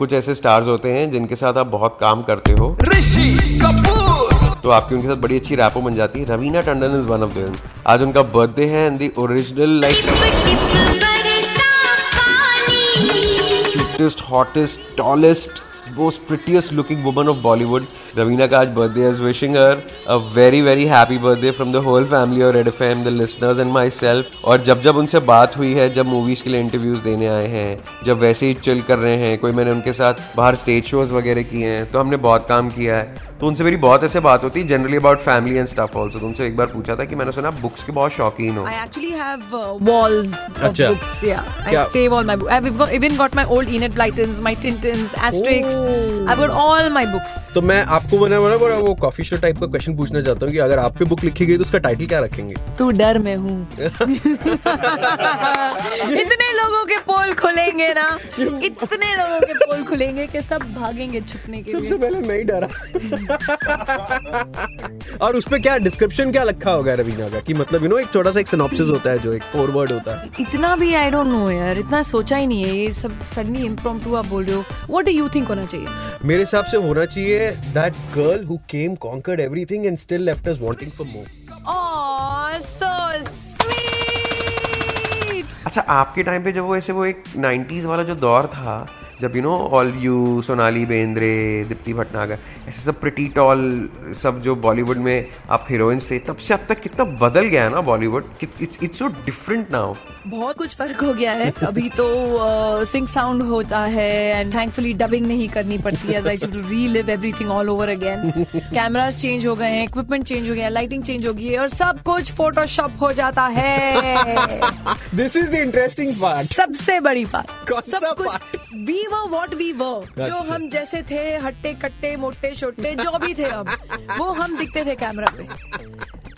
कुछ ऐसे स्टार्स होते हैं जिनके साथ आप बहुत काम करते हो। ऋषि कपूर। तो आपकी उनके साथ बड़ी अच्छी रैपो बन जाती है। Raveena Tandon is one of them आज उनका बर्थडे है and the original like cutest hottest tallest most prettiest looking woman of Bollywood Raveena का आज birthday is wishing her a very very happy birthday from the whole family और Red FM the listeners and myself और जब जब उनसे बात हुई है जब मूवीज़ के लिए इंटरव्यूज़ देने आए हैं जब वैसे ही चिल कर रहे हैं कोई मैंने उनके साथ बाहर स्टेज शोज़ वगैरह किए हैं तो हमने बहुत काम किया है। तो उनसे मेरी बहुत ऐसे बात होती है generally about family and staff also तो उनसे एक बार पूछा था कि मैंने सुना बुक्स के बहुत शौकीन हो। Actually have walls of books या I save all my I have even got my old Enid Blytons my I've got all my books. तो मैं आपको बना बड़ा बड़ा वो कॉफ़ी शो टाइप का क्वेश्चन पूछना चाहता हूँ कि अगर आप पे बुक लिखी गई तो उसका टाइटल क्या रखेंगे? तू डर में हूँ। इतने लोगों के पोल खुलेंगे ना। इतने लोगों के पोल खुलेंगे कि सब भागेंगे छुपने के सबसे पहले मैं ही डरा। और उस पे क्या डिस्क्रिप्शन क्या लिखा होगा रवीना का? कि मतलब यू नो एक छोटा सा एक सिनॉप्सिस होता है जो एक फॉरवर्ड होता है। इतना भी आई डोंट नो यार इतना सोचा ही नहीं है। ये सब सडनली इम्प्रोम्प्टू आप बोल रहे हो। व्हाट डू यू थिंक होना चाहिए मेरे हिसाब से होना चाहिए that girl who came conquered everything and still left us wanting for more so sweet. अच्छा आपके टाइम पे जब वो ऐसे वो एक 90s वाला जो दौर था जब you know all you Sonali Bendre Deepti Bhatnagar ऐसे सब प्रिटी टॉल सब जो बॉलीवुड में आप हीरोइंस थे तब से अब तक कितना बदल गया है ना Bollywood it's so different now बहुत कुछ फ़र्क हो गया है। अभी तो सिंग uh, साउंड होता है एंड थैंकफुली डबिंग नहीं करनी पड़ती है to relive everything all over again cameras change हो गए हैं इक्विपमेंट चेंज हो गया लाइटिंग चेंज हो गई है और सब कुछ फोटोशॉप हो जाता है। This is the interesting part सबसे बड़ी बात। कौन सा सब कुछ part? वी वो वॉट वी वो जो अच्छा। हम जैसे थे हट्टे कट्टे मोटे छोटे जो भी थे हम वो हम दिखते थे कैमरा पे।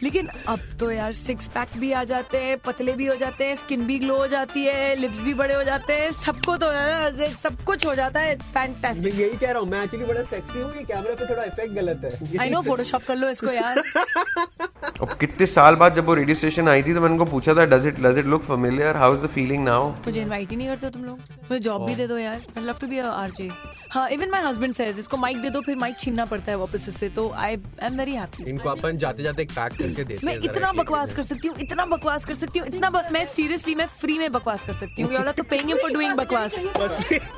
लेकिन अब तो यार सिक्स पैक भी आ जाते हैं पतले भी हो जाते हैं स्किन भी ग्लो हो जाती है लिप्स भी बड़े हो जाते हैं सबको तो यार सब कुछ हो जाता है फैंटास्टिक यही कह रहा हूँ मैं एक्चुअली बड़ा सेक्सी हूँ कि कैमरा पे थोड़ा इफ़ेक्ट गलत है। आई नो फोटोशॉप कर लो इसको यार। अब कितने साल बाद जब वो रेडियो स्टेशन आई थी तो मैंने उनको पूछा था does it does it look familiar how is the feeling now मुझे इनवाइट ही नहीं करते तुम लोग। मुझे जॉब भी दे दो यार। I love to be RJ हाँ इवन माय हस्बैंड सेज इसको माइक दे दो फिर माइक छीनना पड़ता है वापस इससे तो I I am very happy इनको अपन जाते जाते एक पैक करके देते मैं इतना बकवास कर सकती हूँ इतना बकवास कर सकती हूँ इतना मैं सीरियसली मैं फ्री में बकवास कर सकती हूँ तो पेइंग फॉर डूइंग बकवास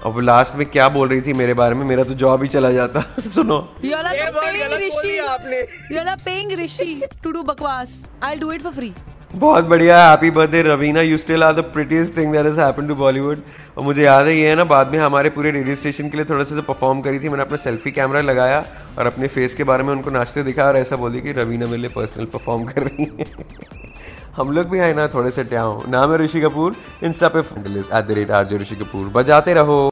अब लास्ट में क्या बोल रही थी मेरे बारे में मेरा तो जॉब ही चला जाता सुनो You all are ये the बात paying गलत बोली Rishi. आपने। You all are paying Rishi to do बकवास. I'll do it for free. बहुत बढ़िया happy birthday Raveena you still are the prettiest thing that has happened to Bollywood और मुझे याद है, ये है ना, बाद में हमारे पूरे रेडियो स्टेशन के लिए थोड़ा सा परफॉर्म करी थी, मैंने अपना सेल्फी कैमरा लगाया और अपने फेस के बारे में उनको नाचते दिखा और ऐसा बोली कि रवीना मेरे लिए पर्सनल परफॉर्म कर रही है। हम लोग भी आए ना थोड़े से ट्याओ नाम है ऋषि कपूर इंस्टा पे at the rate R J Rishi Kapoor. बजाते रहो।